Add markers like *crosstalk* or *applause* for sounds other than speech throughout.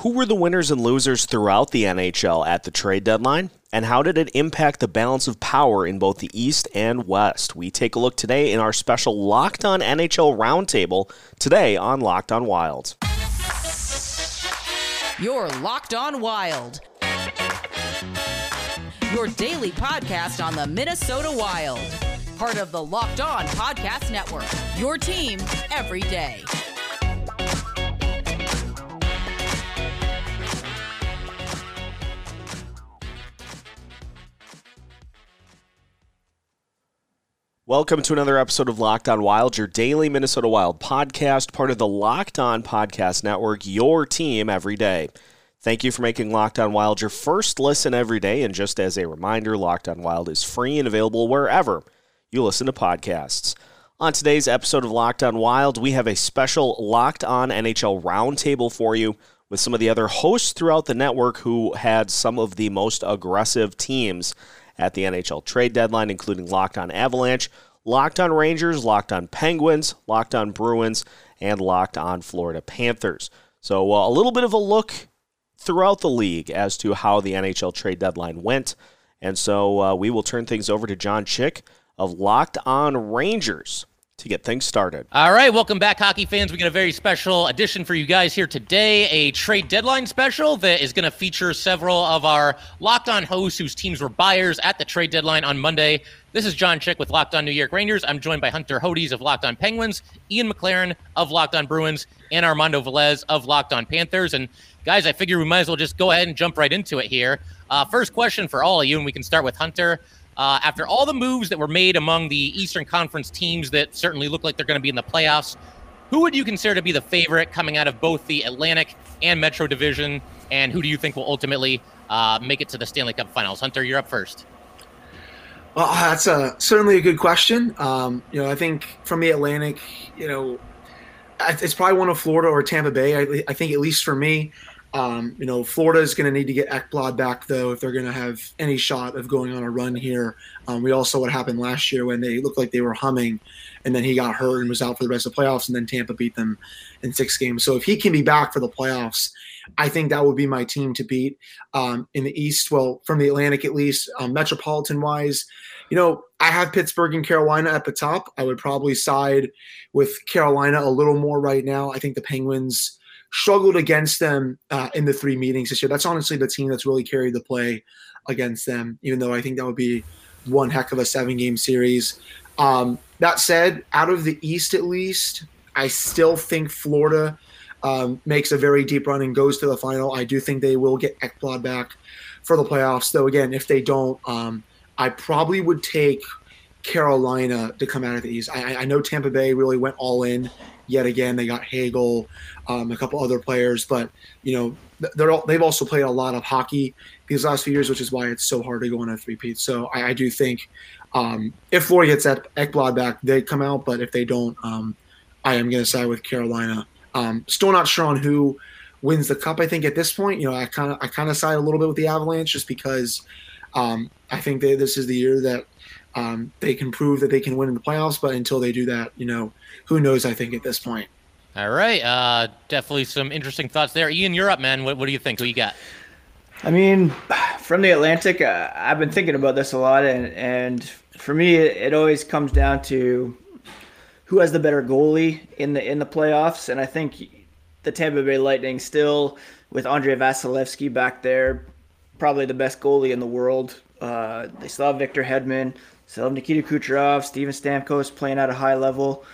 Who were the winners and losers throughout the NHL at the trade deadline? And how did it impact the balance of power in both the East and West? We take a look today in our special Locked On NHL Roundtable today on Locked On Wild. You're Locked On Wild. Your daily podcast on the Minnesota Wild. Part of the Locked On Podcast Network. Your team every day. Welcome to another episode of Locked On Wild, your daily Minnesota Wild podcast, part of the Locked On Podcast Network, your team every day. Thank you for making Locked On Wild your first listen every day. And just as a reminder, Locked On Wild is free and available wherever you listen to podcasts. On today's episode of Locked On Wild, we have a special Locked On NHL roundtable for you with some of the other hosts throughout the network who had some of the most aggressive teams at the NHL trade deadline, including Locked On Avalanche, Locked On Rangers, Locked On Penguins, Locked On Bruins, and Locked On Florida Panthers. So uh, a little bit of a look throughout the league as to how the NHL trade deadline went. And so uh, we will turn things over to John Chick of Locked On Rangers to get things started. All right, welcome back, hockey fans. We got a very special edition for you guys here today a trade deadline special that is going to feature several of our locked on hosts whose teams were buyers at the trade deadline on Monday. This is John Chick with Locked On New York Rangers. I'm joined by Hunter Hodes of Locked On Penguins, Ian McLaren of Locked On Bruins, and Armando Velez of Locked On Panthers. And guys, I figure we might as well just go ahead and jump right into it here. Uh, first question for all of you, and we can start with Hunter. Uh, after all the moves that were made among the Eastern Conference teams that certainly look like they're going to be in the playoffs, who would you consider to be the favorite coming out of both the Atlantic and Metro division? And who do you think will ultimately uh, make it to the Stanley Cup Finals? Hunter, you're up first. Well, that's a, certainly a good question. Um, you know, I think from the Atlantic, you know, it's probably one of Florida or Tampa Bay. I, I think at least for me, um, you know, Florida is going to need to get Ekblad back though if they're going to have any shot of going on a run here. Um, we all saw what happened last year when they looked like they were humming, and then he got hurt and was out for the rest of the playoffs, and then Tampa beat them in six games. So if he can be back for the playoffs, I think that would be my team to beat um, in the East. Well, from the Atlantic at least, um, metropolitan wise, you know, I have Pittsburgh and Carolina at the top. I would probably side with Carolina a little more right now. I think the Penguins struggled against them uh, in the three meetings this year. That's honestly the team that's really carried the play against them, even though I think that would be one heck of a seven game series. Um, that said, out of the East at least, I still think Florida um, makes a very deep run and goes to the final. I do think they will get Ekblad back for the playoffs, though. Again, if they don't, um, I probably would take Carolina to come out of the East. I, I know Tampa Bay really went all in yet again. They got Hagel, um, a couple other players, but you know they're all, they've also played a lot of hockey these last few years, which is why it's so hard to go on a three-peat. So I, I do think um, if Florida gets that Ekblad back, they come out. But if they don't, um, I am going to side with Carolina. Um, still not sure on who wins the cup. I think at this point, you know, I kind of I kind of side a little bit with the Avalanche just because um, I think this is the year that um, they can prove that they can win in the playoffs. But until they do that, you know, who knows? I think at this point. All right, uh, definitely some interesting thoughts there. Ian, you're up, man. What, what do you think? Who you got? I mean, from the Atlantic, uh, I've been thinking about this a lot, and and for me, it, it, always comes down to who has the better goalie in the in the playoffs, and I think the Tampa Bay Lightning still with Andrei Vasilevskiy back there, probably the best goalie in the world. Uh, they still have Victor Hedman, have Nikita Kucherov, Steven Stamkos playing at a high level.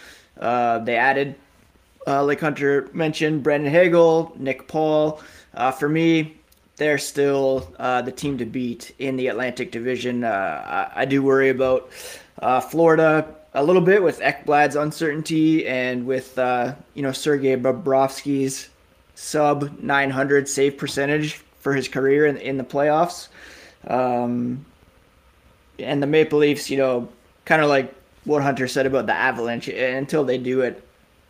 Uh, they added, uh, like Hunter mentioned, Brandon Hagel, Nick Paul. Uh, for me, they're still uh, the team to beat in the Atlantic Division. Uh, I, I, do worry about uh, Florida a little bit with Ekblad's uncertainty and with you know Sergei Bobrovsky's sub 900 save percentage for his career in, in the playoffs. Um, and the Maple Leafs, you know, kind of like what Hunter said about the Avalanche. Until they do it,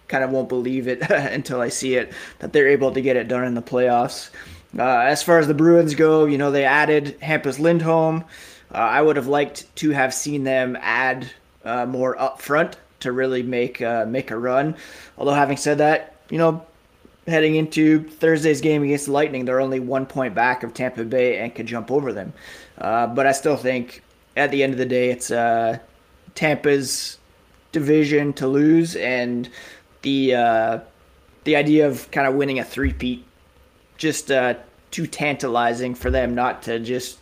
kind of won't believe it *laughs* until I see it that they're able to get it done in the playoffs. Uh, as far as the Bruins go, you know they added Hampus Lindholm. Uh, I would have liked to have seen them add uh, more up front to really make uh, make a run. Although having said that, you know heading into Thursday's game against the Lightning. They're only one point back of Tampa Bay and could jump over them. Uh, but I still think at the end of the day, it's uh, Tampa's division to lose, and the uh, the idea of kind of winning a three-peat just uh, too tantalizing for them not to just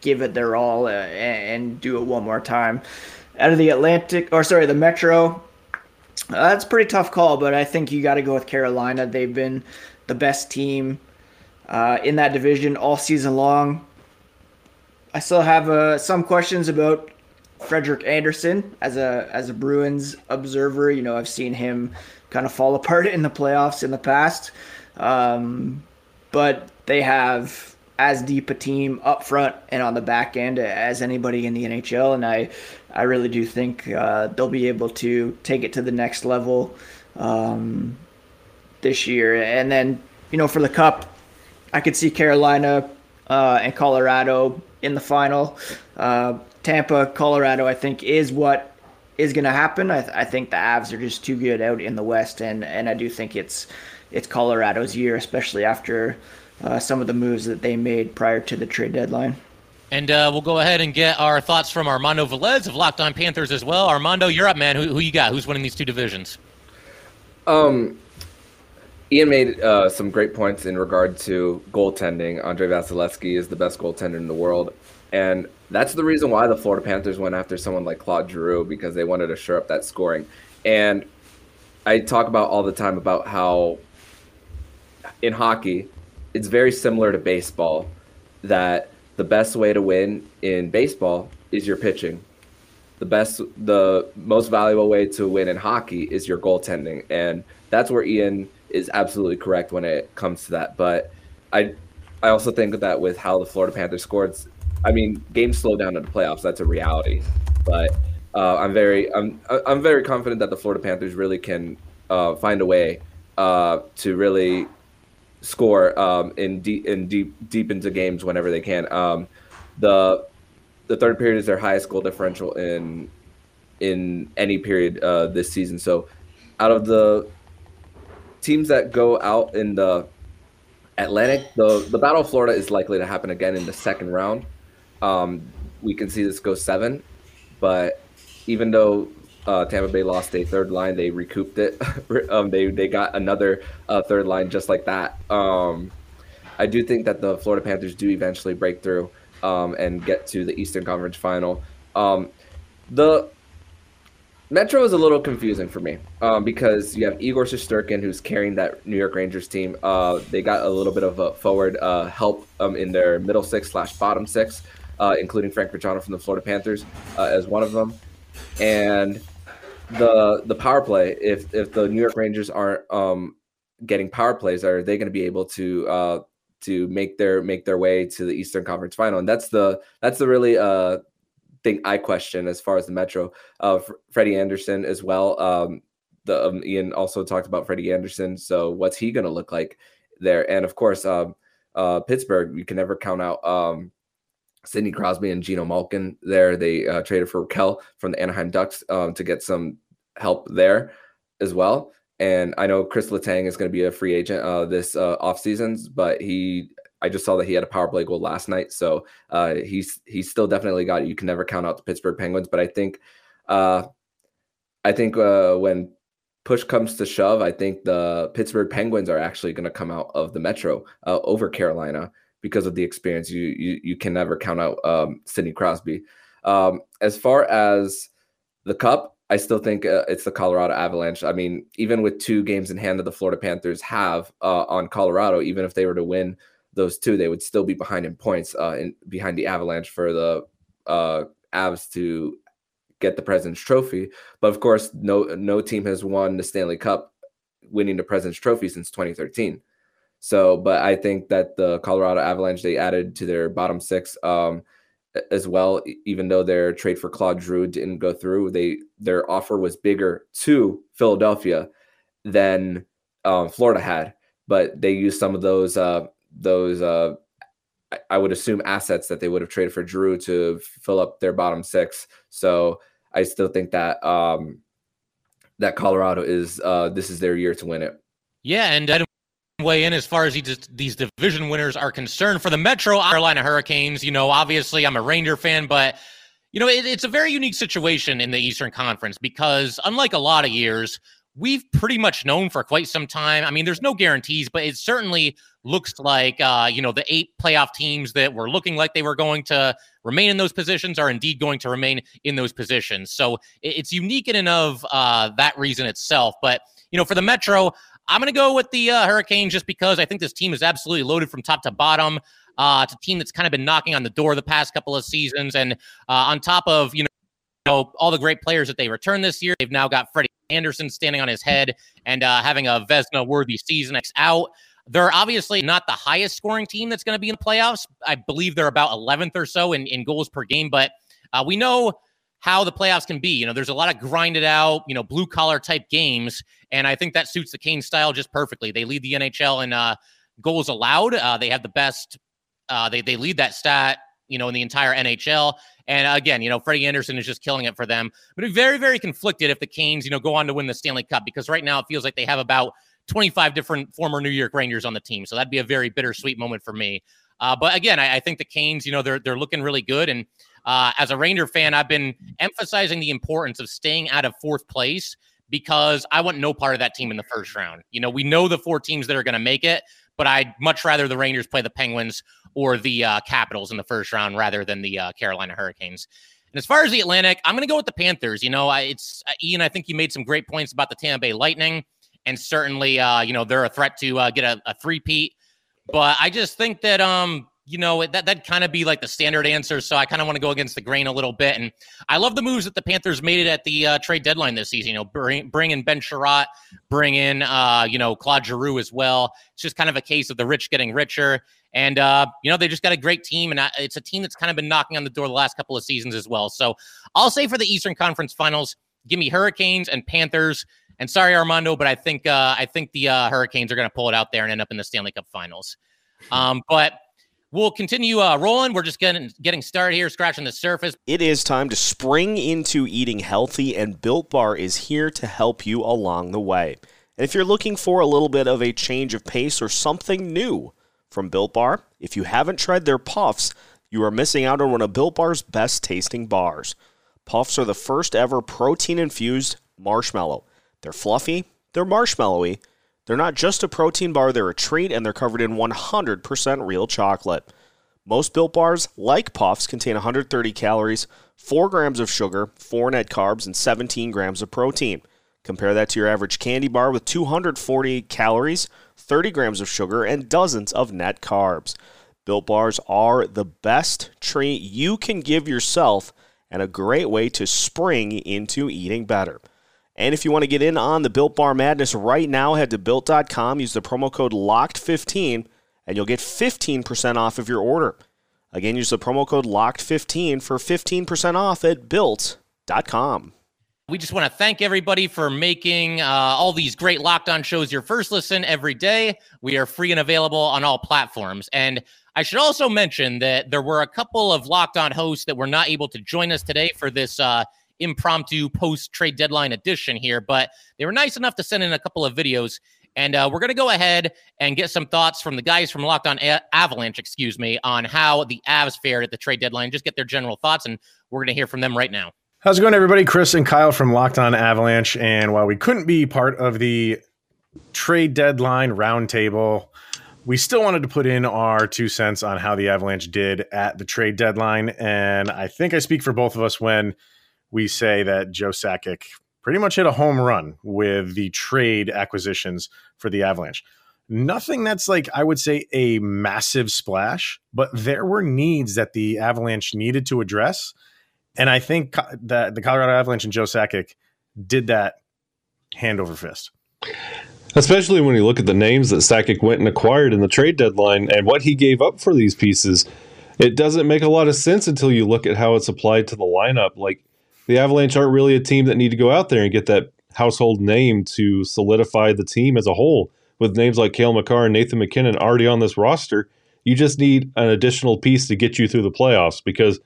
give it their all uh, and do it one more time. Out of the Atlantic, or sorry, the Metro, uh, that's pretty tough call, but I think you got to go with Carolina. They've been the best team uh, in that division all season long. I still have uh, some questions about Frederik Andersen as a as a Bruins observer. You know, I've seen him kind of fall apart *laughs* in the playoffs in the past, um, but they have as deep a team up front and on the back end as anybody in the NHL, and I I really do think uh, they'll be able to take it to the next level um, this year. And then you know for the Cup, I could see Carolina uh, and Colorado in the final. Uh, Tampa, Colorado, I think is what is going to happen. I, th- I, think the Avs are just too good out in the West, and, and I do think it's it's Colorado's year, especially after uh, some of the moves that they made prior to the trade deadline. And uh, we'll go ahead and get our thoughts from Armando Velez of Locked On Panthers as well. Armando, you're up, man. Who, who you got? Who's winning these two divisions? Um, Ian made uh, some great points in regard to goaltending. Andrei Vasilevskiy is the best goaltender in the world, and that's the reason why the Florida Panthers went after someone like Claude Giroux because they wanted to shore up that scoring. And I talk about all the time about how in hockey, it's very similar to baseball that the best way to win in baseball is your pitching. The best, the most valuable way to win in hockey is your goaltending. And that's where Ian is absolutely correct when it comes to that. But I, I also think that with how the Florida Panthers scored, I mean, games slow down in the playoffs. That's a reality. But uh, I'm very, I'm, I'm very confident that the Florida Panthers really can uh, find a way uh, to really score um, in deep in deep deep into games whenever they can. Um, the the third period is their highest goal differential in in any period uh, this season. So, out of the teams that go out in the Atlantic, the the Battle of Florida is likely to happen again in the second round. Um, we can see this go seven, but even though uh, Tampa Bay lost a third line. They recouped it. *laughs* um, they they got another uh, third line just like that. Um, I do think that the Florida Panthers do eventually break through um, and get to the Eastern Conference Final. Um, the Metro is a little confusing for me um, because you have Igor Shesterkin who's carrying that New York Rangers team. Uh, they got a little bit of a forward uh, help um, in their middle six slash bottom six, uh, including Frank Vatrano from the Florida Panthers uh, as one of them. And the the power play if if the New York Rangers aren't um, getting power plays, are they going to be able to uh, to make their make their way to the Eastern Conference Final? And that's the that's the really uh, thing I question as far as the Metro. Uh, Freddie Andersen as well. Um, the um, Ian also talked about Freddie Andersen. So what's he going to look like there? And of course, um, uh, Pittsburgh. You can never count out um, Sidney Crosby and Geno Malkin there. They uh, traded for Rakell from the Anaheim Ducks um, to get some help there as well. And I know Chris Letang is going to be a free agent uh, this uh, off seasons, but he, I just saw that he had a power play goal last night, so uh, he's he's still definitely got it. You can never count out the Pittsburgh Penguins, but I think, uh, I think uh, when push comes to shove, I think the Pittsburgh Penguins are actually going to come out of the Metro uh, over Carolina because of the experience. You you you can never count out um, Sidney Crosby. Um, as far as the Cup, I still think uh, it's the Colorado Avalanche. I mean, even with two games in hand that the Florida Panthers have uh, on Colorado, even if they were to win those two, they would still be behind in points uh, in, behind the Avalanche for the uh, Avs to get the President's Trophy. But of course, no no team has won the Stanley Cup, winning the President's Trophy since 2013. So, but I think that the Colorado Avalanche they added to their bottom six um, as well. Even though their trade for Claude Giroux didn't go through, they their offer was bigger to Philadelphia than um, Florida had. But they used some of those uh, those uh, I would assume assets that they would have traded for Drew to fill up their bottom six. So I still think that um, that Colorado is uh, this is their year to win it. Yeah, and I weigh in as far as these, division winners are concerned. For the Metro Carolina Hurricanes, you know, obviously I'm a Ranger fan, but you know, it, it's a very unique situation in the Eastern Conference because unlike a lot of years, we've pretty much known for quite some time. I mean, there's no guarantees, but it's certainly looks like uh, you know the eight playoff teams that were looking like they were going to remain in those positions are indeed going to remain in those positions. So it's unique in and of uh, that reason itself. But you know, for the Metro, I'm going to go with the uh, Hurricanes just because I think this team is absolutely loaded from top to bottom. Uh, it's a team that's kind of been knocking on the door the past couple of seasons, and uh, on top of you know all the great players that they returned this year. They've now got Freddie Andersen standing on his head and uh, having a Vezina worthy season Next out. They're obviously not the highest scoring team that's going to be in the playoffs. I believe they're about 11th or so in, in goals per game, but uh, we know how the playoffs can be. You know, there's a lot of grinded out, you know, blue collar type games, and I think that suits the Kane style just perfectly. They lead the NHL in uh, goals allowed. Uh, they have the best. Uh, they they lead that stat, you know, in the entire NHL. And again, you know, Freddie Andersen is just killing it for them. But very very conflicted if the Canes, you know, go on to win the Stanley Cup because right now it feels like they have about 25 different former New York Rangers on the team. So that'd be a very bittersweet moment for me. Uh, but again, I, I, think the Canes, you know, they're they're looking really good. And uh, as a Ranger fan, I've been emphasizing the importance of staying out of fourth place because I want no part of that team in the first round. You know, we know the four teams that are going to make it, but I'd much rather the Rangers play the Penguins or the uh, Capitals in the first round rather than the uh, Carolina Hurricanes. And as far as the Atlantic, I'm going to go with the Panthers. You know, I, it's uh, Ian. I think you made some great points about the Tampa Bay Lightning and certainly, uh, you know, they're a threat to uh, get a, a three-peat. But I just think that, um, you know, that that kind of be like the standard answer. So I kind of want to go against the grain a little bit. And I love the moves that the Panthers made it at the uh, trade deadline this season. You know, bring bring in Ben Chiarot, bring in, uh, you know, Claude Giroux as well. It's just kind of a case of the rich getting richer. And uh, you know, they just got a great team, and it's a team that's kind of been knocking on the door the last couple of seasons as well. So I'll say for the Eastern Conference Finals, give me Hurricanes and Panthers. And sorry, Armando, but I think uh, I think the uh, Hurricanes are going to pull it out there and end up in the Stanley Cup Finals. Um, but we'll continue uh, rolling. We're just getting getting started here, scratching the surface. It is time to spring into eating healthy, and Built Bar is here to help you along the way. And if you're looking for a little bit of a change of pace or something new from Built Bar, if you haven't tried their puffs, you are missing out on one of Built Bar's best tasting bars. Puffs are the first ever protein infused marshmallow they're fluffy, they're marshmallowy. They're not just a protein bar, they're a treat, and they're covered in 100% real chocolate. Most built bars, like puffs, contain 130 calories, 4 grams of sugar, 4 net carbs, and 17 grams of protein. Compare that to your average candy bar with 240 calories, 30 grams of sugar, and dozens of net carbs. Built bars are the best treat you can give yourself and a great way to spring into eating better. And if you want to get in on the Built Bar Madness right now, head to built.com, use the promo code LOCKED15, and you'll get 15% off of your order. Again, use the promo code LOCKED15 for 15% off at built.com. We just want to thank everybody for making uh, all these great Locked On shows your first listen every day. We are free and available on all platforms. And I should also mention that there were a couple of Locked On hosts that were not able to join us today for this uh, impromptu post trade deadline edition here, but they were nice enough to send in a couple of videos. And uh, we're going to go ahead and get some thoughts from the guys from Locked On a- Avalanche, excuse me, on how the Avs fared at the trade deadline. Just get their general thoughts, and we're going to hear from them right now. How's it going, everybody? Chris and Kyle from Locked On Avalanche. And while we couldn't be part of the trade deadline roundtable, we still wanted to put in our two cents on how the Avalanche did at the trade deadline. And I think I speak for both of us when we say that Joe Sakic pretty much hit a home run with the trade acquisitions for the Avalanche. Nothing that's like, I would say, a massive splash, but there were needs that the Avalanche needed to address. And I think that the Colorado Avalanche and Joe Sakic did that hand over fist. Especially when you look at the names that Sakic went and acquired in the trade deadline and what he gave up for these pieces. It doesn't make a lot of sense until you look at how it's applied to the lineup. Like, the Avalanche aren't really a team that need to go out there and get that household name to solidify the team as a whole. With names like Cale Makar and Nathan MacKinnon already on this roster, you just need an additional piece to get you through the playoffs because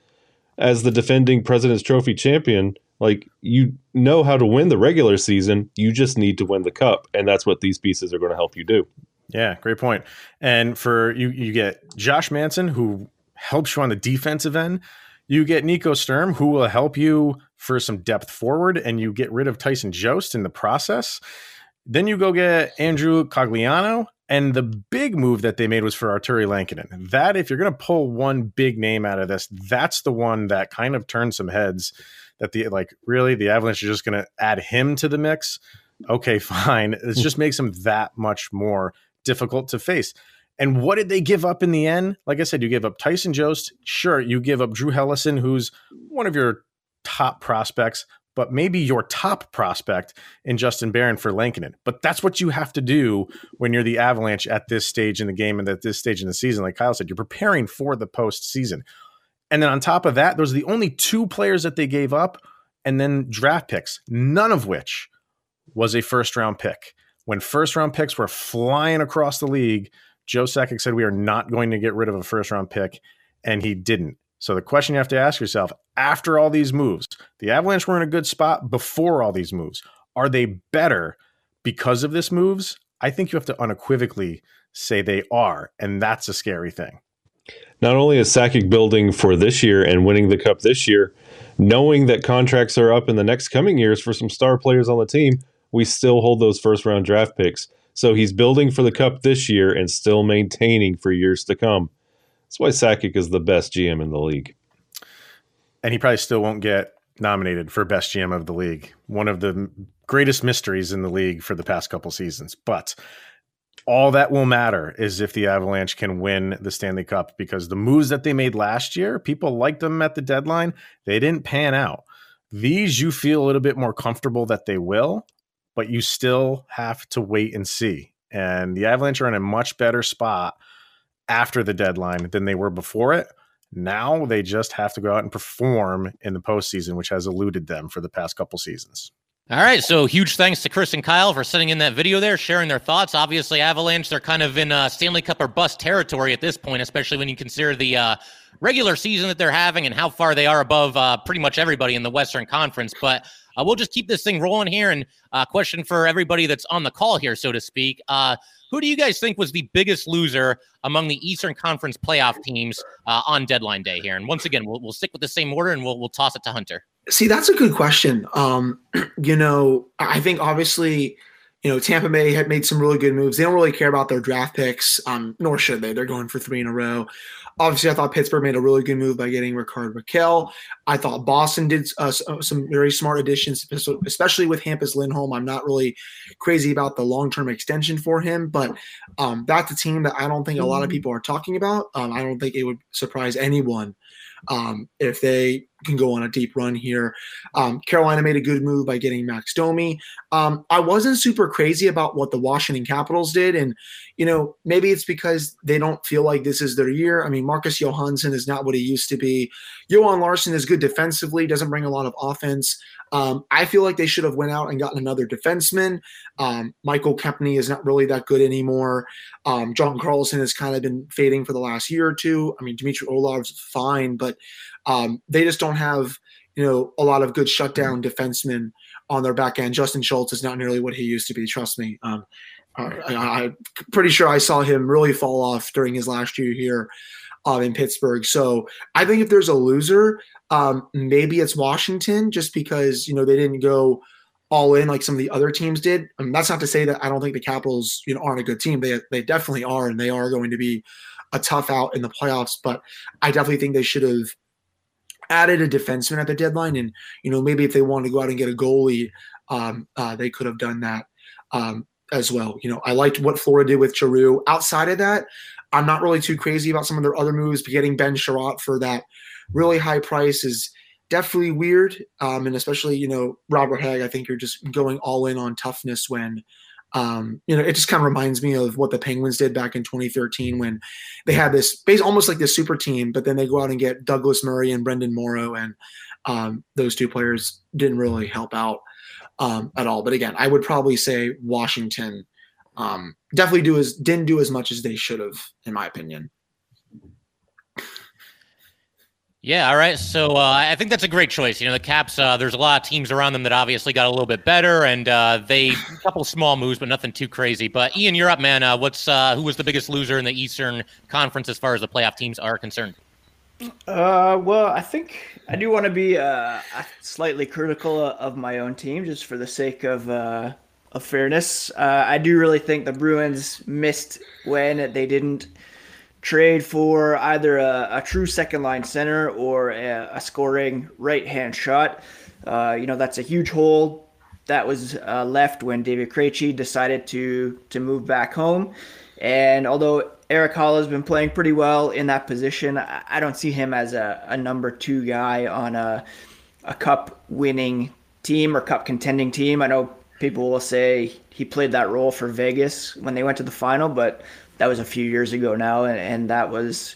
as the defending President's Trophy champion, Like you know how to win the regular season, you just need to win the cup, and that's what these pieces are going to help you do. Yeah, great point. And for you, you get Josh Manson, who helps you on the defensive end. You get Nico Sturm, who will help you for some depth forward, and you get rid of Tyson Jost in the process. Then you go get Andrew Cogliano, and the big move that they made was for Artturi Lehkonen. That, if you're going to pull one big name out of this, that's the one that kind of turned some heads. That the like really the Avalanche are just going to add him to the mix. Okay, *laughs* fine. It just makes him that much more difficult to face. And what did they give up in the end? Like I said, you give up Tyson Jost. Sure, you give up Drew Helleson, who's one of your top prospects, but maybe your top prospect in Justin Barron for Lehkonen. But that's what you have to do when you're the Avalanche at this stage in the game and at this stage in the season. Like Kyle said, you're preparing for the postseason. And then on top of that, those are the only two players that they gave up, and then draft picks, none of which was a first round pick. When first round picks were flying across the league, Joe Sakic said we are not going to get rid of a first round pick, and he didn't. So the question you have to ask yourself after all these moves, the Avalanche were in a good spot before all these moves. Are they better because of this moves? I think you have to unequivocally say they are, and that's a scary thing. Not only is Sakic building for this year and winning the cup this year, knowing that contracts are up in the next coming years for some star players on the team, we still hold those first round draft picks. So he's building for the cup this year and still maintaining for years to come. That's why Sakic is the best GM in the league. And he probably still won't get nominated for best GM of the league. One of the greatest mysteries in the league for the past couple seasons. But all that will matter is if the Avalanche can win the Stanley Cup because the moves that they made last year, people liked them at the deadline. They didn't pan out. These you feel a little bit more comfortable that they will, but you still have to wait and see. And the Avalanche are in a much better spot after the deadline than they were before it. Now they just have to go out and perform in the postseason, which has eluded them for the past couple seasons. All right, so huge thanks to Chris and Kyle for sending in that video there, sharing their thoughts. Obviously, Avalanche, they're kind of in uh, Stanley Cup or bust territory at this point, especially when you consider the uh, regular season that they're having and how far they are above uh, pretty much everybody in the Western Conference. But uh, we'll just keep this thing rolling here. And uh, question for everybody that's on the call here, so to speak. Uh, who do you guys think was the biggest loser among the Eastern Conference playoff teams uh, on deadline day here? And once again, we'll, we'll stick with the same order and we'll, we'll toss it to Hunter. See, that's a good question. Um, *clears throat* you know, I think obviously, you know, Tampa Bay had made some really good moves. They don't really care about their draft picks, um, nor should they. They're going for three in a row. Obviously, I thought Pittsburgh made a really good move by getting Ricard Rakell. I thought Boston did uh, uh, some very smart additions, especially with Hampus Lindholm. I'm not really crazy about the long term extension for him, but um, that's a team that I don't think a lot of mm-hmm. people are talking about. Um, I don't think it would surprise anyone um, if they can go on a deep run here. Um, Carolina made a good move by getting Max Domi. Um, I wasn't super crazy about what the Washington Capitals did, and you know maybe it's because they don't feel like this is their year. I mean, Marcus Johansson is not what he used to be. Johan Larsson is good defensively, doesn't bring a lot of offense. Um, I feel like they should have went out and gotten another defenseman. Um, Michael Kempny is not really that good anymore. Um, John Carlson has kind of been fading for the last year or two. I mean, Dmitry Orlov's fine, but um, they just don't have you know a lot of good shutdown defensemen on their back end. Justin Schultz is not nearly what he used to be. Trust me. Um, I, am pretty sure I saw him really fall off during his last year here um, in Pittsburgh. So I think if there's a loser, um, maybe it's Washington, just because you know they didn't go all in like some of the other teams did. I mean, that's not to say that I don't think the Capitals you know aren't a good team. They they definitely are, and they are going to be a tough out in the playoffs. But I definitely think they should have added a defenseman at the deadline, and you know maybe if they wanted to go out and get a goalie, um, uh, they could have done that. Um, as well. You know, I liked what Florida did with Giroux. Outside of that, I'm not really too crazy about some of their other moves, but getting Ben Chiarot for that really high price is definitely weird. Um, and especially, you know, Robert Hagg, I think you're just going all in on toughness when, um, you know, it just kind of reminds me of what the Penguins did back in 2013 when they had this base almost like this super team, but then they go out and get Douglas Murray and Brendan Morrow, and um, those two players didn't really help out um, at all. But again, I would probably say Washington um, definitely do as didn't do as much as they should have, in my opinion. Yeah, all right. So uh, I think that's a great choice. You know, the Caps. Uh, there's a lot of teams around them that obviously got a little bit better, and uh, they a couple small moves, but nothing too crazy. But Ian, you're up, man. Uh, what's uh, who was the biggest loser in the Eastern Conference as far as the playoff teams are concerned? Uh, well, I think I do want to be slightly critical of my own team, just for the sake of of fairness. I do really think the Bruins missed when they didn't trade for either a, a true second line center or a, a scoring right hand shot. Uh, you know, that's a huge hole that was uh, left when David Krejci decided to to move back home. And although Erik Haula has been playing pretty well in that position, I, I don't see him as a, a number two guy on a a cup winning team or cup contending team. I know people will say he played that role for Vegas when they went to the final, but that was a few years ago now, and, and that was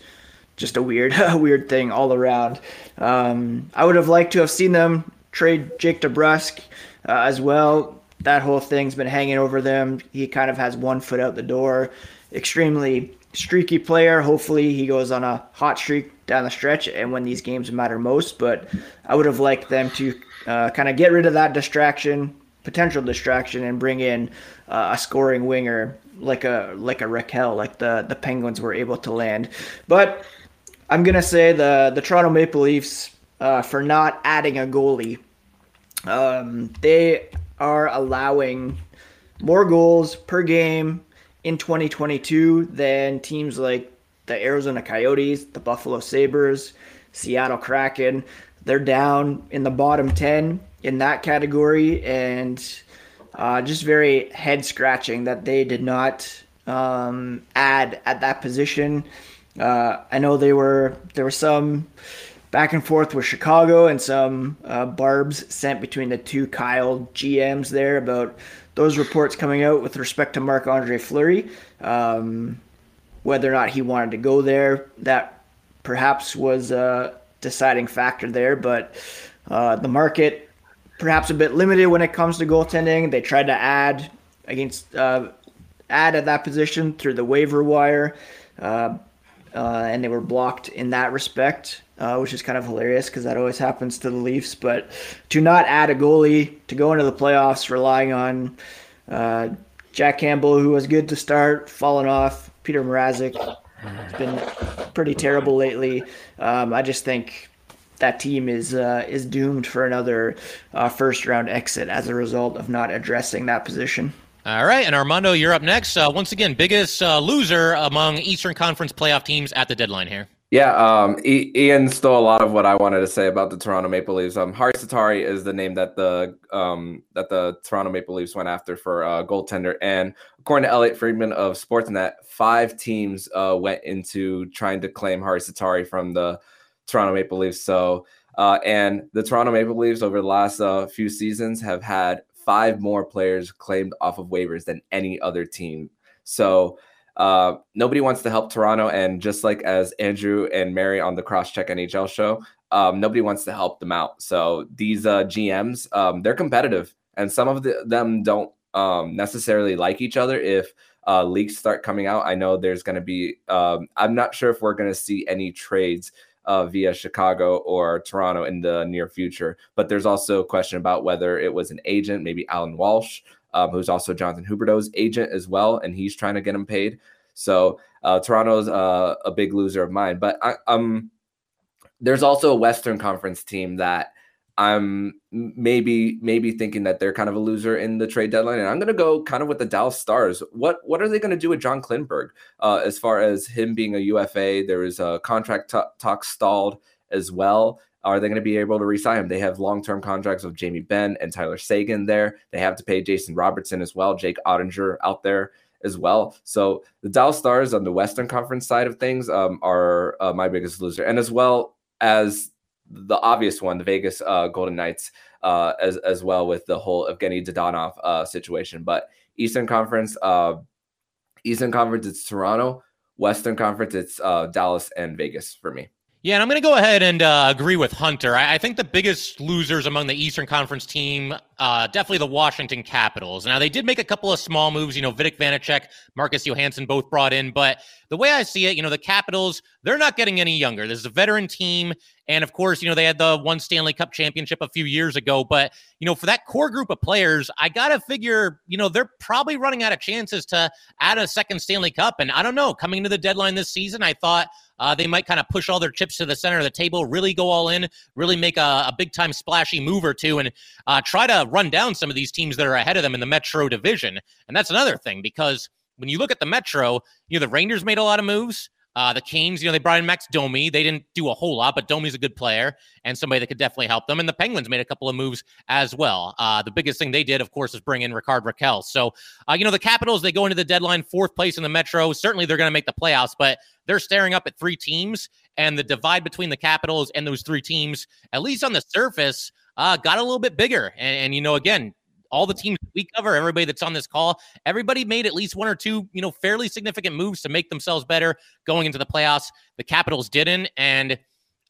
just a weird, *laughs* a weird thing all around. Um, I would have liked to have seen them trade Jake DeBrusk uh, as well. That whole thing's been hanging over them. He kind of has one foot out the door. Extremely streaky player. Hopefully, he goes on a hot streak down the stretch and when these games matter most. But I would have liked them to uh, kind of get rid of that distraction, potential distraction, and bring in uh, a scoring winger like a like a Rakell, like the the Penguins were able to land. But I'm gonna say the the Toronto Maple Leafs uh, for not adding a goalie. Um, they are allowing more goals per game in 2022 than teams like the Arizona Coyotes, the Buffalo Sabres, Seattle Kraken. They're down in the bottom 10 in that category, and uh, just very head scratching that they did not um, add at that position. Uh, I know they were there were some back and forth with Chicago and some uh, barbs sent between the two Kyle GMs there about those reports coming out with respect to Marc Andre Fleury, um, whether or not he wanted to go there. That perhaps was a deciding factor there, but uh, the market perhaps a bit limited when it comes to goaltending. They tried to add against uh, add at that position through the waiver wire, uh, uh, and they were blocked in that respect, uh, which is kind of hilarious because that always happens to the Leafs. But to not add a goalie to go into the playoffs, relying on uh, Jack Campbell, who was good to start, fallen off. Petr Mrazek has been pretty terrible lately. Um, I just think that team is uh, is doomed for another uh, first round exit as a result of not addressing that position. All right, and Armando, you're up next. Uh, once again, biggest uh, loser among Eastern Conference playoff teams at the deadline here. Yeah, um, Ian stole a lot of what I wanted to say about the Toronto Maple Leafs. Um, Harri Sateri is the name that the um, that the Toronto Maple Leafs went after for uh, goaltender, and according to Elliotte Friedman of Sportsnet, five teams uh, went into trying to claim Harri Sateri from the Toronto Maple Leafs. So, uh, and the Toronto Maple Leafs over the last uh, few seasons have had five more players claimed off of waivers than any other team. So, uh, nobody wants to help Toronto. And just like as Andrew and Mary on the Crosscheck NHL show, um, nobody wants to help them out. So these uh, GMs, um, they're competitive, and some of the, them don't um, necessarily like each other. If uh, leaks start coming out, I know there's going to be. Um, I'm not sure if we're going to see any trades uh, via Chicago or Toronto in the near future. But there's also a question about whether it was an agent, maybe Allan Walsh, um, who's also Jonathan Huberdeau's agent as well, and he's trying to get him paid. So uh, Toronto's uh, a big loser of mine. But I, um, there's also a Western Conference team that I'm maybe maybe thinking that they're kind of a loser in the trade deadline, and I'm going to go kind of with the Dallas Stars. What what are they going to do with John Klingberg uh, as far as him being a UFA? There is a contract t- talk stalled as well. Are they going to be able to resign him? They have long term contracts with Jamie Benn and Tyler Seguin there. They have to pay Jason Robertson as well, Jake Oettinger out there as well. So the Dallas Stars on the Western Conference side of things um, are uh, my biggest loser, and as well as the obvious one, the Vegas uh, Golden Knights, uh, as as well with the whole Evgeny Dadonov uh, situation. But Eastern Conference, uh, Eastern Conference, it's Toronto. Western Conference, it's uh, Dallas and Vegas for me. Yeah, and I'm going to go ahead and uh, agree with Hunter. I, I, think the biggest losers among the Eastern Conference team definitely the Washington Capitals. Now, they did make a couple of small moves. You know, Vitek Vanacek, Marcus Johansson both brought in. But the way I see it, you know, the Capitals, they're not getting any younger. This is a veteran team. And of course, you know, they had the one Stanley Cup championship a few years ago. But, you know, for that core group of players, I got to figure, you know, they're probably running out of chances to add a second Stanley Cup. And I don't know, coming to the deadline this season, I thought uh, they might kind of push all their chips to the center of the table, really go all in, really make a, a big time splashy move or two, and uh, try to run down some of these teams that are ahead of them in the Metro division. And that's another thing because when you look at the Metro, you know, the Rangers made a lot of moves. Uh, the Canes, you know, they brought in Max Domi. They didn't do a whole lot, but Domi's a good player and somebody that could definitely help them. And the Penguins made a couple of moves as well. Uh, the biggest thing they did, of course, is bring in Ricard Rakell. So, uh, you know, the Capitals, they go into the deadline fourth place in the Metro. Certainly they're going to make the playoffs, but they're staring up at three teams. And the divide between the Capitals and those three teams, at least on the surface, uh, got a little bit bigger. And, and you know, again, all the teams we cover, everybody that's on this call, everybody made at least one or two, you know, fairly significant moves to make themselves better going into the playoffs. The Capitals didn't, and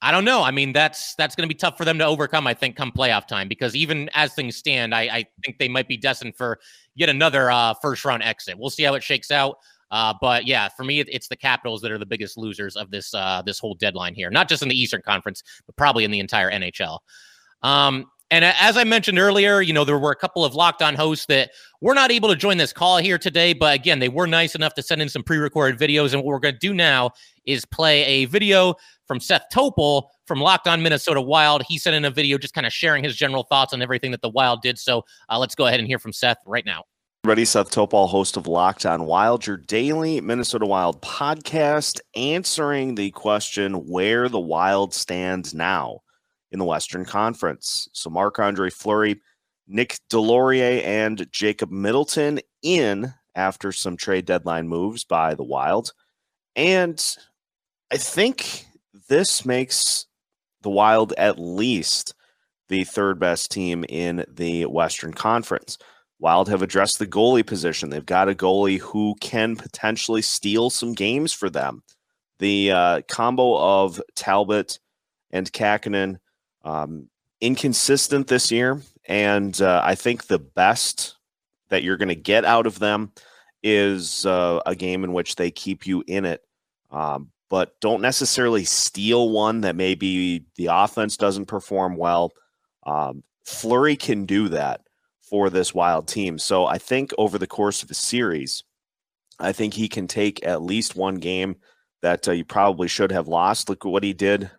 I don't know. I mean, that's that's going to be tough for them to overcome. I think come playoff time because even as things stand, I, I think they might be destined for yet another uh, first round exit. We'll see how it shakes out. Uh, but yeah, for me, it's the Capitals that are the biggest losers of this uh, this whole deadline here. Not just in the Eastern Conference, but probably in the entire NHL. Um, and as I mentioned earlier, you know, there were a couple of locked on hosts that were not able to join this call here today. But again, they were nice enough to send in some pre recorded videos. And what we're going to do now is play a video from Seth Topol from Locked On Minnesota Wild. He sent in a video just kind of sharing his general thoughts on everything that the Wild did. So uh, let's go ahead and hear from Seth right now. Ready, Seth Topol, host of Locked On Wild, your daily Minnesota Wild podcast, answering the question where the Wild stands now in the Western Conference. So Marc Andre Fleury, Nick Deslauriers, and Jacob Middleton in after some trade deadline moves by the Wild. And I think this makes the Wild at least the third best team in the Western Conference. Wild have addressed the goalie position. They've got a goalie who can potentially steal some games for them. The uh, combo of Talbot and Kahkonen um, inconsistent this year, and uh, I think the best that you're going to get out of them is uh, a game in which they keep you in it, um, but don't necessarily steal one that maybe the offense doesn't perform well. Um, Fleury can do that for this wild team. So I think over the course of a series, I think he can take at least one game that uh, you probably should have lost. Look at what he did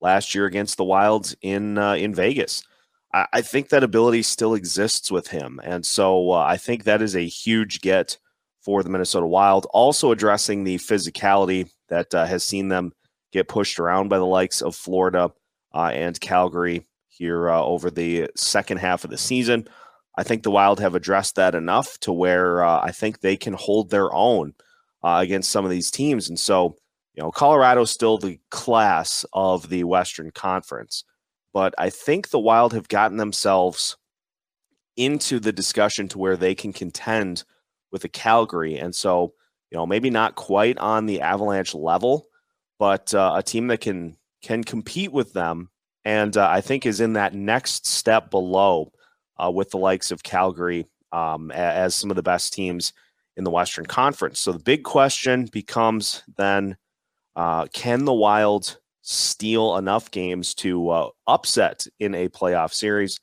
last year against the Wilds in uh, in Vegas. I, I, think that ability still exists with him, and so uh, I think that is a huge get for the Minnesota Wild. Also addressing the physicality that uh, has seen them get pushed around by the likes of Florida uh, and Calgary here uh, over the second half of the season. I think the Wild have addressed that enough to where uh, I think they can hold their own against some of these teams, and so you know, Colorado's still the class of the Western Conference, but I think the Wild have gotten themselves into the discussion to where they can contend with the Calgary. And so, you know, maybe not quite on the Avalanche level, but uh, a team that can can compete with them and uh, I think is in that next step below uh, with the likes of Calgary um, as some of the best teams in the Western Conference. So the big question becomes then uh, can the Wild steal enough games to uh, upset in a playoff series?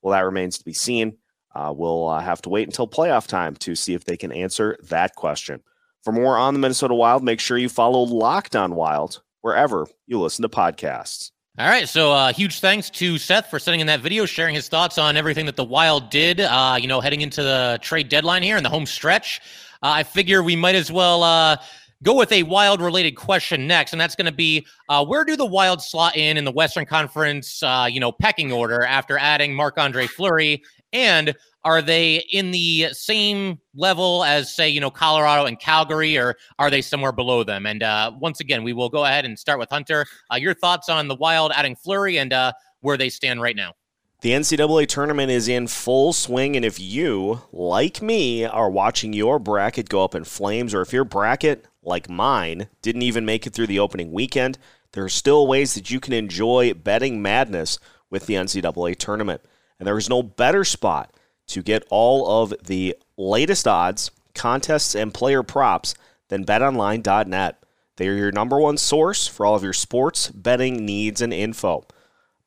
Well, that remains to be seen. Uh, we'll uh, have to wait until playoff time to see if they can answer that question. For more on the Minnesota Wild, make sure you follow Locked On Wild wherever you listen to podcasts. All right, so uh, huge thanks to Seth for sending in that video, sharing his thoughts on everything that the Wild did. Uh, you know, heading into the trade deadline here in the home stretch, uh, I figure we might as well uh, go with a wild related question next, and that's going to be uh, where do the wild slot in in the Western Conference, uh, you know, pecking order after adding Marc Andre Fleury, and are they in the same level as say you know Colorado and Calgary, or are they somewhere below them? And uh, once again, we will go ahead and start with Hunter. Uh, your thoughts on the Wild adding Fleury and uh, where they stand right now? The NCAA tournament is in full swing, and if you, like me, are watching your bracket go up in flames, or if your bracket, like mine, didn't even make it through the opening weekend, there are still ways that you can enjoy betting madness with the NCAA tournament. And there is no better spot to get all of the latest odds, contests, and player props than betonline.net. They are your number one source for all of your sports betting needs and info.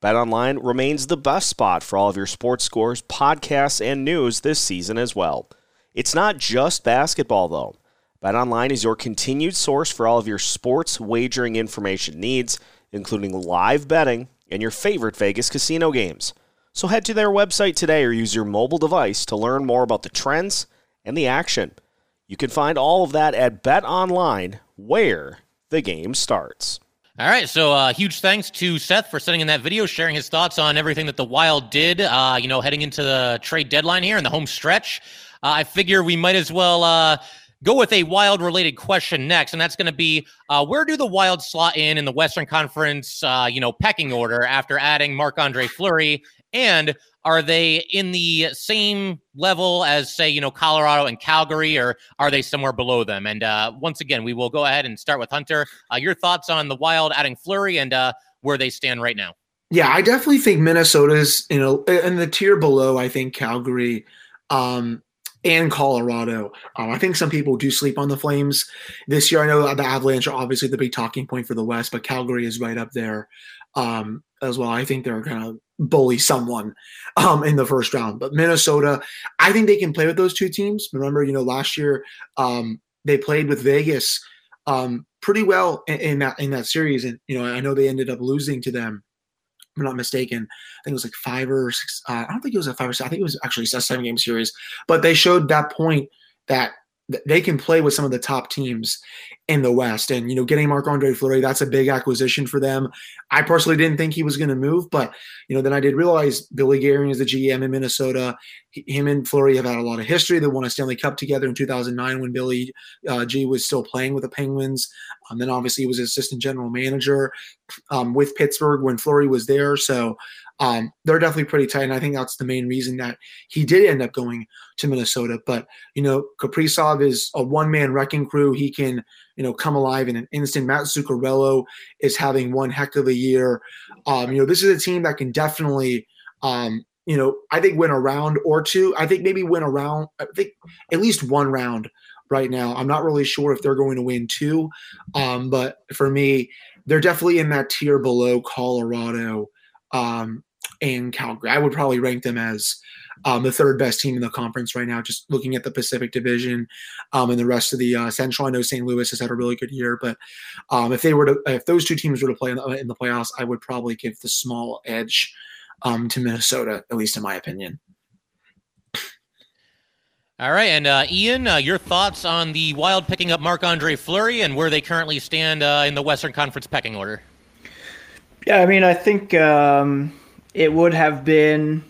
BetOnline remains the best spot for all of your sports scores, podcasts, and news this season as well. It's not just basketball, though. BetOnline is your continued source for all of your sports wagering information needs, including live betting and your favorite Vegas casino games. So head to their website today or use your mobile device to learn more about the trends and the action. You can find all of that at BetOnline, where the game starts. All right, so uh, huge thanks to Seth for sending in that video, sharing his thoughts on everything that the Wild did. Uh, you know, heading into the trade deadline here in the home stretch, uh, I figure we might as well uh, go with a Wild related question next, and that's going to be uh, where do the Wild slot in in the Western Conference, uh, you know, pecking order after adding Marc Andre Fleury and are they in the same level as, say, you know, Colorado and Calgary, or are they somewhere below them? And uh, once again, we will go ahead and start with Hunter. Uh, your thoughts on the Wild adding Fleury and uh, where they stand right now? Yeah, I definitely think Minnesota's you know in the tier below. I think Calgary. Um, and Colorado. Um, I think some people do sleep on the Flames this year. I know the Avalanche are obviously the big talking point for the West, but Calgary is right up there um, as well. I think they're going to bully someone um, in the first round. But Minnesota, I think they can play with those two teams. Remember, you know, last year um, they played with Vegas um, pretty well in, in, that in that series, and you know, I know they ended up losing to them. I'm not mistaken. I think it was like five or six. Uh, I don't think it was a five or six. I think it was actually a seven game series. But they showed that point that they can play with some of the top teams in the West. And, you know, getting Marc Andre Fleury, that's a big acquisition for them. I personally didn't think he was going to move, but, you know, then I did realize Billy Guerin is the GM in Minnesota. Him and Fleury have had a lot of history. They won a Stanley Cup together in 2009 when Billy uh, G was still playing with the Penguins. Um, then obviously he was assistant general manager um, with Pittsburgh when Fleury was there. So um, they're definitely pretty tight. And I think that's the main reason that he did end up going to Minnesota. But, you know, Kaprizov is a one man wrecking crew. He can, you know, come alive in an instant. Matt Zuccarello is having one heck of a year. Um, you know, this is a team that can definitely, um, you know, I think win a round or two. I think maybe win a round, I think at least one round right now. I'm not really sure if they're going to win two. Um, but for me, they're definitely in that tier below Colorado um, and Calgary. I would probably rank them as um, the third best team in the conference right now, just looking at the Pacific Division um, and the rest of the uh, Central. I know St. Louis has had a really good year, but um, if they were to, if those two teams were to play in the, in the playoffs, I would probably give the small edge um, to Minnesota, at least in my opinion. All right, and uh, Ian, uh, your thoughts on the Wild picking up Marc Andre Fleury and where they currently stand uh, in the Western Conference pecking order? Yeah, I mean, I think um, it would have been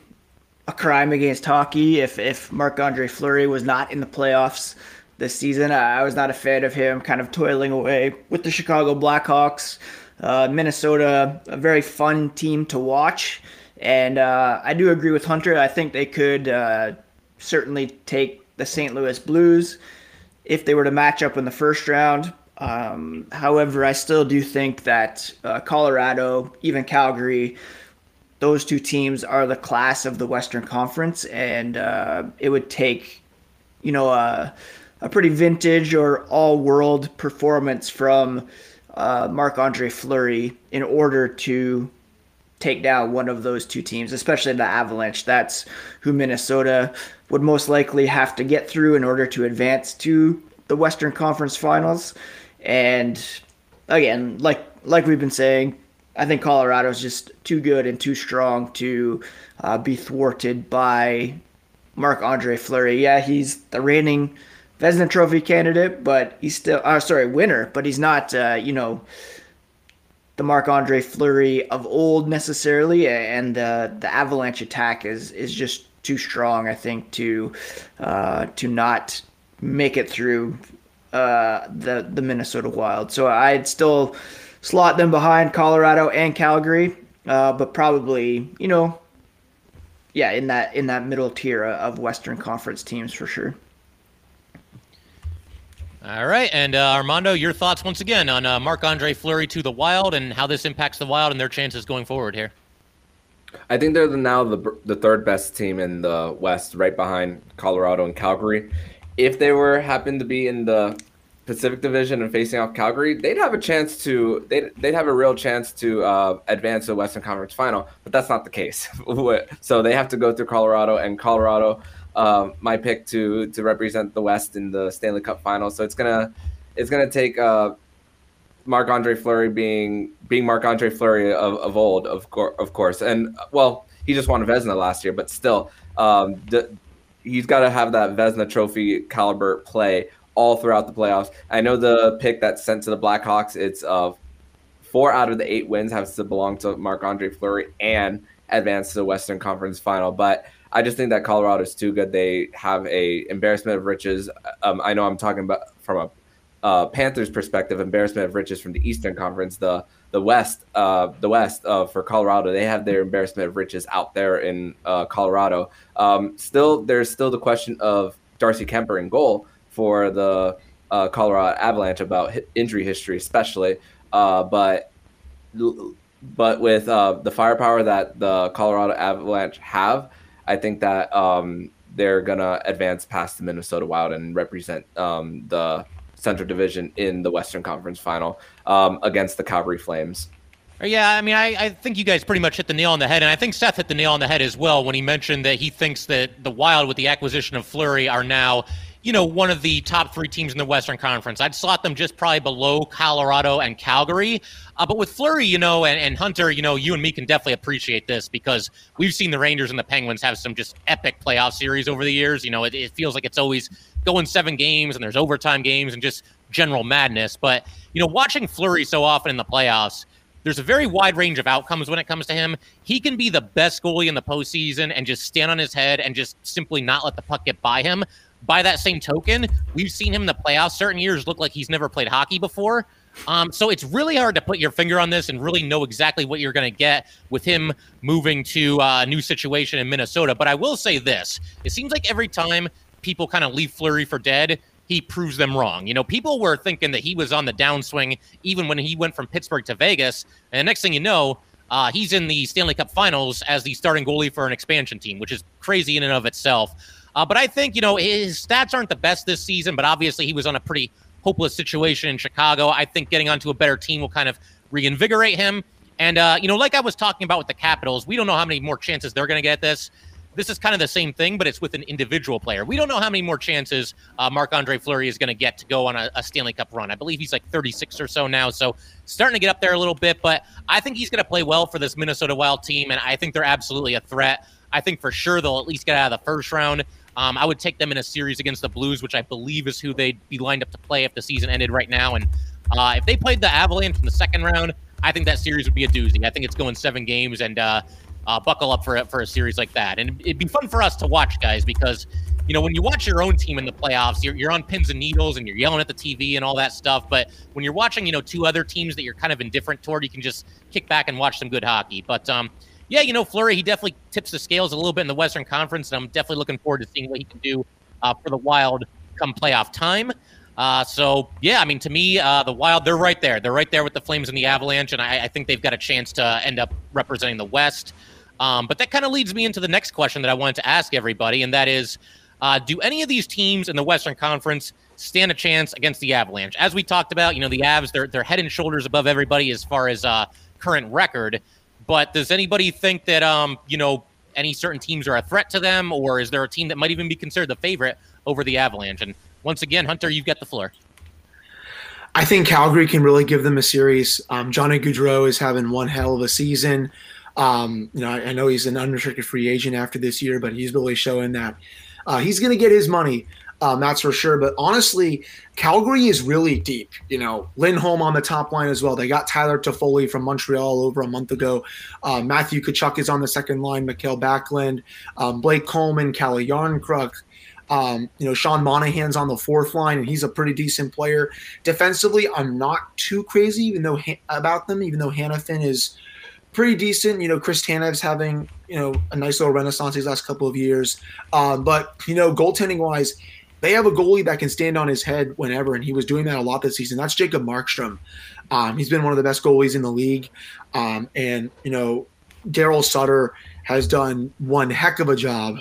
a crime against hockey if if Marc Andre Fleury was not in the playoffs this season. I, was not a fan of him, kind of toiling away with the Chicago Blackhawks. Uh, Minnesota, a very fun team to watch, and uh, I do agree with Hunter. I think they could uh, certainly take the St. Louis Blues if they were to match up in the first round. Um, however, I still do think that uh, Colorado, even Calgary, those two teams are the class of the Western Conference, and uh, it would take, you know, a, a pretty vintage or all-world performance from uh, Andre Fleury in order to take down one of those two teams, especially the Avalanche. That's who Minnesota would most likely have to get through in order to advance to the Western Conference Finals. And again, like like we've been saying, I think Colorado is just too good and too strong to uh, be thwarted by Marc Andre Fleury. Yeah, he's the reigning Vezina Trophy candidate, but he's still uh, sorry winner, but he's not uh, you know the Marc Andre Fleury of old necessarily, and uh, the Avalanche attack is is just too strong, I think, to uh, to not make it through uh, the the Minnesota Wild. So I'd still slot them behind Colorado and Calgary, uh, but probably you know, yeah, in that in that middle tier of Western Conference teams for sure. All right, and uh, Armando, your thoughts once again on uh, Marc Andre Fleury to the Wild and how this impacts the Wild and their chances going forward here. I think they're the, now the the third best team in the West, right behind Colorado and Calgary. If they were happened to be in the Pacific Division and facing off Calgary, they'd have a chance to they'd, they'd have a real chance to uh, advance to the Western Conference Final, but that's not the case. *laughs* so they have to go through Colorado, and Colorado, uh, my pick to to represent the West in the Stanley Cup Final. So it's gonna it's gonna take uh, Andre Fleury being being Marc Andre Fleury of, of old, of course, of course, and well, he just won a Vezina last year, but still, um, he's got to have that Vezina Trophy caliber play all throughout the playoffs. I know the pick that's sent to the Blackhawks. It's uh, four out of the eight wins have to belong to Marc Andre Fleury and advance to the Western Conference Final. But I just think that Colorado is too good. They have a embarrassment of riches. Um, I know I'm talking about from a uh, Panthers perspective, embarrassment of riches from the Eastern Conference. The the West, uh, the West uh, for Colorado, they have their embarrassment of riches out there in uh, Colorado. Um, still, there's still the question of Darcy Kuemper in goal for the uh, Colorado Avalanche about injury history, especially. Uh, but but with uh, the firepower that the Colorado Avalanche have, I think that um, they're gonna advance past the Minnesota Wild and represent um, the Central Division in the Western Conference Final um, against the Calgary Flames. Yeah, I mean, I, I think you guys pretty much hit the nail on the head, and I think Seth hit the nail on the head as well when he mentioned that he thinks that the Wild, with the acquisition of Fleury, are now you know, one of the top three teams in the Western Conference. I'd slot them just probably below Colorado and Calgary. Uh, but with Fleury, you know, and, and, Hunter, you know, you and me can definitely appreciate this because we've seen the Rangers and the Penguins have some just epic playoff series over the years. You know, it, it feels like it's always going seven games and there's overtime games and just general madness. But, you know, watching Fleury so often in the playoffs, there's a very wide range of outcomes when it comes to him. He can be the best goalie in the postseason and just stand on his head and just simply not let the puck get by him. By that same token, we've seen him in the playoffs certain years look like he's never played hockey before. Um, so it's really hard to put your finger on this and really know exactly what you're going to get with him moving to a new situation in Minnesota. But I will say this: it seems like every time people kind of leave Fleury for dead, he proves them wrong. You know, people were thinking that he was on the downswing even when he went from Pittsburgh to Vegas, and the next thing you know, uh, he's in the Stanley Cup Finals as the starting goalie for an expansion team, which is crazy in and of itself. Uh, but I think, you know, his stats aren't the best this season, but obviously he was on a pretty hopeless situation in Chicago. I think getting onto a better team will kind of reinvigorate him. And, uh, you know, like I was talking about with the Capitals, we don't know how many more chances they're going to get this. This is kind of the same thing, but it's with an individual player. We don't know how many more chances uh, Marc Andre Fleury is going to get to go on a, a, Stanley Cup run. I believe he's like 36 or so now, so starting to get up there a little bit. But I think he's going to play well for this Minnesota Wild team, and I think they're absolutely a threat. I think for sure they'll at least get out of the first round. Um, I would take them in a series against the Blues, which I believe is who they'd be lined up to play if the season ended right now. And uh, if they played the Avalanche in the second round, I think that series would be a doozy. I think it's going seven games, and uh, uh, buckle up for for a series like that. And it'd be fun for us to watch, guys, because you know when you watch your own team in the playoffs, you're, you're on pins and needles and you're yelling at the TV and all that stuff. But when you're watching, you know, two other teams that you're kind of indifferent toward, you can just kick back and watch some good hockey. But um, yeah, you know, Fleury, he definitely tips the scales a little bit in the Western Conference, and I'm definitely looking forward to seeing what he can do uh, for the Wild come playoff time. Uh, so, yeah, I mean, to me, uh, the Wild, they're right there. They're right there with the Flames and the Avalanche, and I, I think they've got a chance to end up representing the West. Um, but that kind of leads me into the next question that I wanted to ask everybody, and that is uh, do any of these teams in the Western Conference stand a chance against the Avalanche? As we talked about, you know, the Avs, they're, they're head and shoulders above everybody as far as uh, current record. But does anybody think that um, you know any certain teams are a threat to them, or is there a team that might even be considered the favorite over the Avalanche? And once again, Hunter, you've got the floor. I think Calgary can really give them a series. Um, Johnny Gaudreau is having one hell of a season. Um, you know, I, I, know he's an unrestricted free agent after this year, but he's really showing that uh, he's going to get his money. Um, that's for sure. But honestly, Calgary is really deep. You know, Lindholm on the top line as well. They got Tyler Toffoli from Montreal over a month ago. Uh, Matthew Tkachuk is on the second line. Mikael Backlund, um, Blake Coleman, Calle Jarnkrok. Um, you know, Sean Monahan's on the fourth line, and he's a pretty decent player. Defensively, I'm not too crazy, even though about them. Even though Hanifin is pretty decent. You know, Chris Tanev's having you know a nice little renaissance these last couple of years. Um, but you know, goaltending wise they have a goalie that can stand on his head whenever, and he was doing that a lot this season. That's Jacob Markstrom. Um, he's been one of the best goalies in the league, um, and you know, Daryl Sutter has done one heck of a job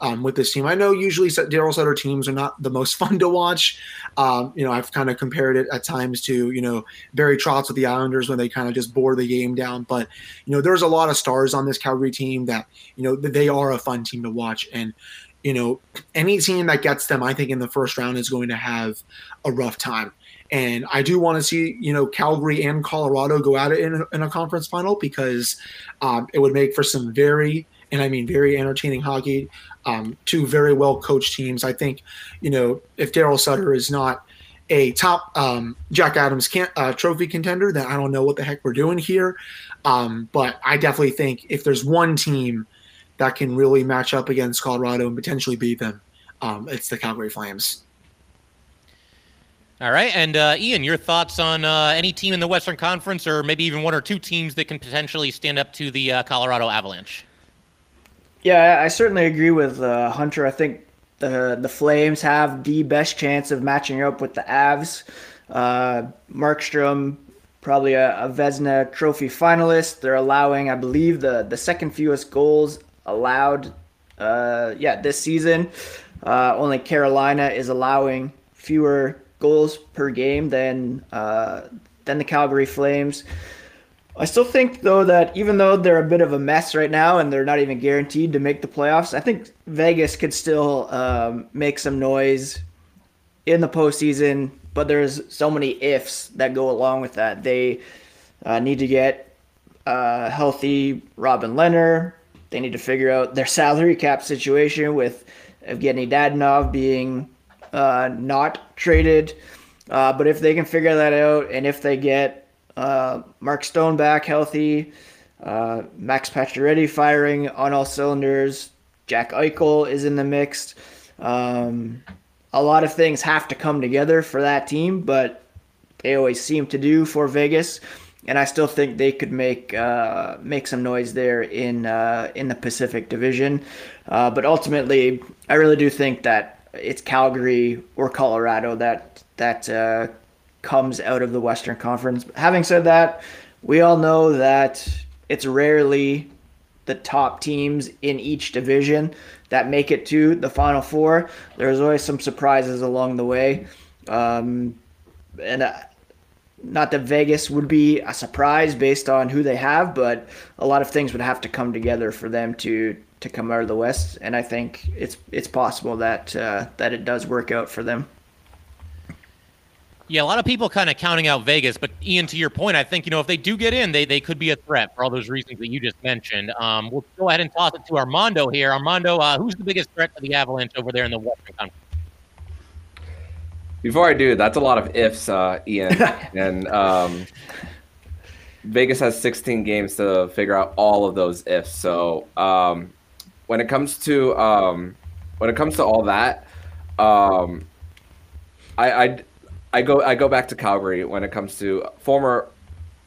um, with this team. I know usually Daryl Sutter teams are not the most *laughs* fun to watch. Um, you know, I've kind of compared it at times to you know Barry Trotz with the Islanders when they kind of just bore the game down. But you know, there's a lot of stars on this Calgary team that you know they are a fun team to watch, and you know, any team that gets them, I think in the first round is going to have a rough time. And I do want to see, you know, Calgary and Colorado go at it in a, in a conference final because um, it would make for some very, and I mean very entertaining hockey um, two very well coached teams. I think, you know, if Daryl Sutter is not a top um, Jack Adams can, uh, trophy contender, then I don't know what the heck we're doing here. Um, but I definitely think if there's one team that can really match up against Colorado and potentially beat them, um, it's the Calgary Flames. All right, and uh, Ian, your thoughts on uh, any team in the Western Conference, or maybe even one or two teams that can potentially stand up to the uh, Colorado Avalanche? Yeah, I certainly agree with uh, Hunter. I think the the Flames have the best chance of matching up with the Avs. Uh, Markstrom, probably a, a Vezina Trophy finalist. They're allowing, I believe, the the second fewest goals allowed. Uh, yeah, this season. Uh, only Carolina is allowing fewer goals per game than uh, than the Calgary Flames. I still think though that even though they're a bit of a mess right now and they're not even guaranteed to make the playoffs, I think Vegas could still um, make some noise in the postseason. But there's so many ifs that go along with that. They uh, need to get uh, healthy Robin Lehner. They need to figure out their salary cap situation with Evgeny Dadonov being uh, not traded. Uh, but if they can figure that out, and if they get uh, Mark Stone back healthy. Uh, Max Pacioretty firing on all cylinders. Jack Eichel is in the mix. Um, a lot of things have to come together for that team, but they always seem to do for Vegas. And I still think they could make uh, make some noise there in uh, in the Pacific Division. Uh, but ultimately, I really do think that it's Calgary or Colorado that that uh, comes out of the Western Conference. Having said that, we all know that it's rarely the top teams in each division that make it to the Final Four. There's always some surprises along the way. Um, and uh, not that Vegas would be a surprise based on who they have, but a lot of things would have to come together for them to to come out of the West. And I think it's it's possible that uh, that it does work out for them. Yeah, a lot of people kind of counting out Vegas, but Ian, to your point, I think you know if they do get in, they they could be a threat for all those reasons that you just mentioned. Um, we'll go ahead and toss it to Armando here. Armando, uh, who's the biggest threat to the Avalanche over there in the Western Conference? Before I do, that's a lot of ifs, uh, Ian, *laughs* and um, Vegas has 16 games to figure out all of those ifs. So um, when it comes to um, when it comes to all that, um, I, I I go I go back to Calgary when it comes to former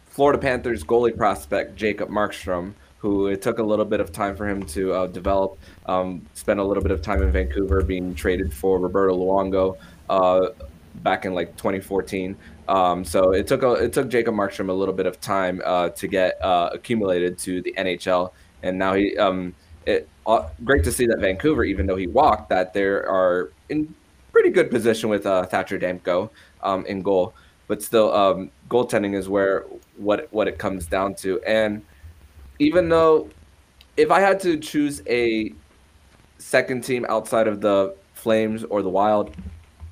Florida Panthers goalie prospect Jacob Markstrom, who it took a little bit of time for him to uh, develop. Um, spent a little bit of time in Vancouver, being traded for Roberto Luongo uh, back in like 2014. Um, so it took a, it took Jacob Markstrom a little bit of time uh, to get uh, accumulated to the NHL, and now he. Um, it, uh, great to see that Vancouver, even though he walked, that they are in pretty good position with uh, Thatcher Demko um, in goal. But still, um, goaltending is where what what it comes down to. And even though, if I had to choose a second team outside of the Flames or the Wild,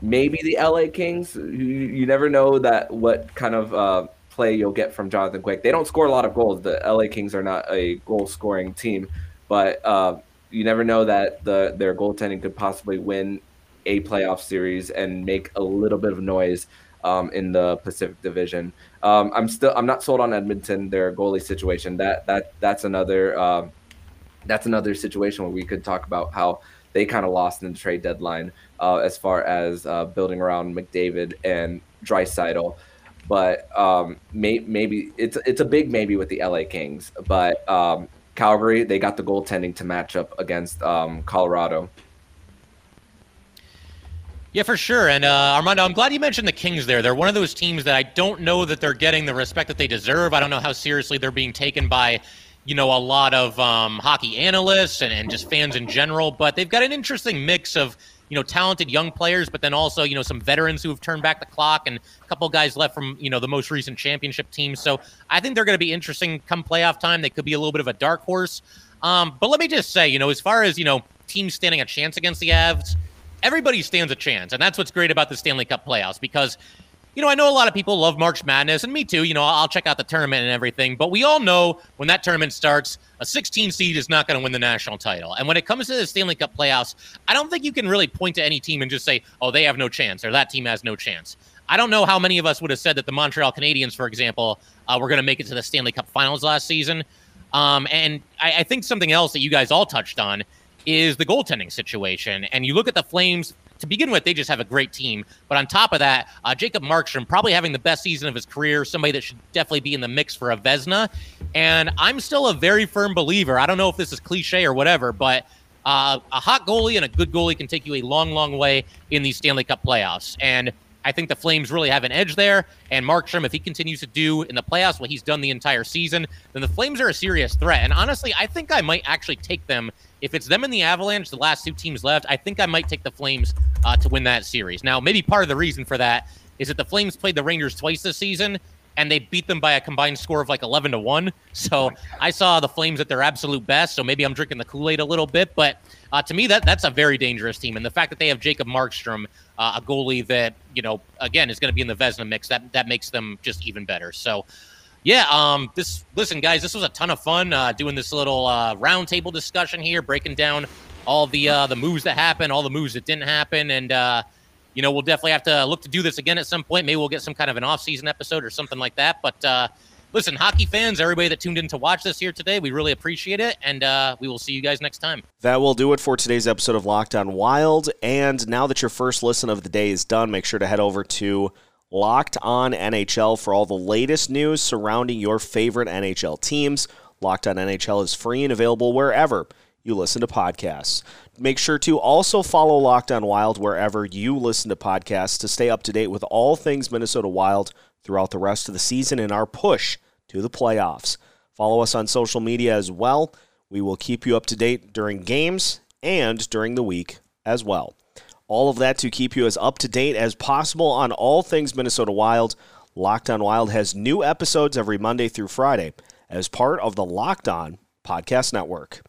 maybe the LA Kings. You, you never know that what kind of uh, play you'll get from Jonathan Quick. They don't score a lot of goals. The LA Kings are not a goal scoring team, but uh, you never know that the their goaltending could possibly win a playoff series and make a little bit of noise um, in the Pacific Division. Um, I'm still I'm not sold on Edmonton their goalie situation. That that that's another uh, that's another situation where we could talk about how they kind of lost in the trade deadline uh, as far as uh, building around McDavid and Draisaitl. But um, may, maybe it's it's a big maybe with the LA Kings. But um, Calgary they got the goaltending to match up against um, Colorado. Yeah, for sure. And uh, Armando, I'm glad you mentioned the Kings there. They're one of those teams that I don't know that they're getting the respect that they deserve. I don't know how seriously they're being taken by you know, a lot of um, hockey analysts and, and just fans in general. But they've got an interesting mix of, you know, talented young players, but then also, you know, some veterans who have turned back the clock and a couple guys left from, you know, the most recent championship team. So I think they're going to be interesting come playoff time. They could be a little bit of a dark horse. Um, but let me just say, you know, as far as, you know, teams standing a chance against the Avs, everybody stands a chance. And that's what's great about the Stanley Cup playoffs because you know, I know a lot of people love March Madness, and me too. You know, I'll check out the tournament and everything, but we all know when that tournament starts, a 16 seed is not going to win the national title. And when it comes to the Stanley Cup playoffs, I don't think you can really point to any team and just say, oh, they have no chance or that team has no chance. I don't know how many of us would have said that the Montreal Canadiens, for example, uh, were going to make it to the Stanley Cup finals last season. Um, and I, I think something else that you guys all touched on is the goaltending situation. And you look at the Flames to begin with, they just have a great team. But on top of that, uh, Jacob Markstrom probably having the best season of his career, somebody that should definitely be in the mix for a Vezina. And I'm still a very firm believer. I don't know if this is cliche or whatever, but uh, a hot goalie and a good goalie can take you a long, long way in these Stanley Cup playoffs. And I think the Flames really have an edge there. And Markstrom, if he continues to do in the playoffs what he's done the entire season, then the Flames are a serious threat. And honestly, I think I might actually take them. If it's them and the Avalanche, the last two teams left, I think I might take the Flames uh, to win that series. Now, maybe part of the reason for that is that the Flames played the Rangers twice this season, and they beat them by a combined score of like 11 to 1. So I saw the Flames at their absolute best. So maybe I'm drinking the Kool Aid a little bit. But uh, to me, that that's a very dangerous team. And the fact that they have Jacob Markstrom, uh, a goalie that, you know, again, is going to be in the Vezina mix, that, that makes them just even better. So. Yeah, um, this listen, guys, this was a ton of fun uh, doing this little uh, roundtable discussion here, breaking down all the uh, the moves that happened, all the moves that didn't happen, and uh, you know we'll definitely have to look to do this again at some point. Maybe we'll get some kind of an off season episode or something like that. But uh, listen, hockey fans, everybody that tuned in to watch this here today, we really appreciate it, and uh, we will see you guys next time. That will do it for today's episode of Locked On Wild. And now that your first listen of the day is done, make sure to head over to Locked On NHL for all the latest news surrounding your favorite NHL teams. Locked On NHL is free and available wherever you listen to podcasts. Make sure to also follow Locked On Wild wherever you listen to podcasts to stay up to date with all things Minnesota Wild throughout the rest of the season in our push to the playoffs. Follow us on social media as well. We will keep you up to date during games and during the week as well. All of that to keep you as up to date as possible on all things Minnesota Wild. Locked On Wild has new episodes every Monday through Friday as part of the Locked On Podcast Network.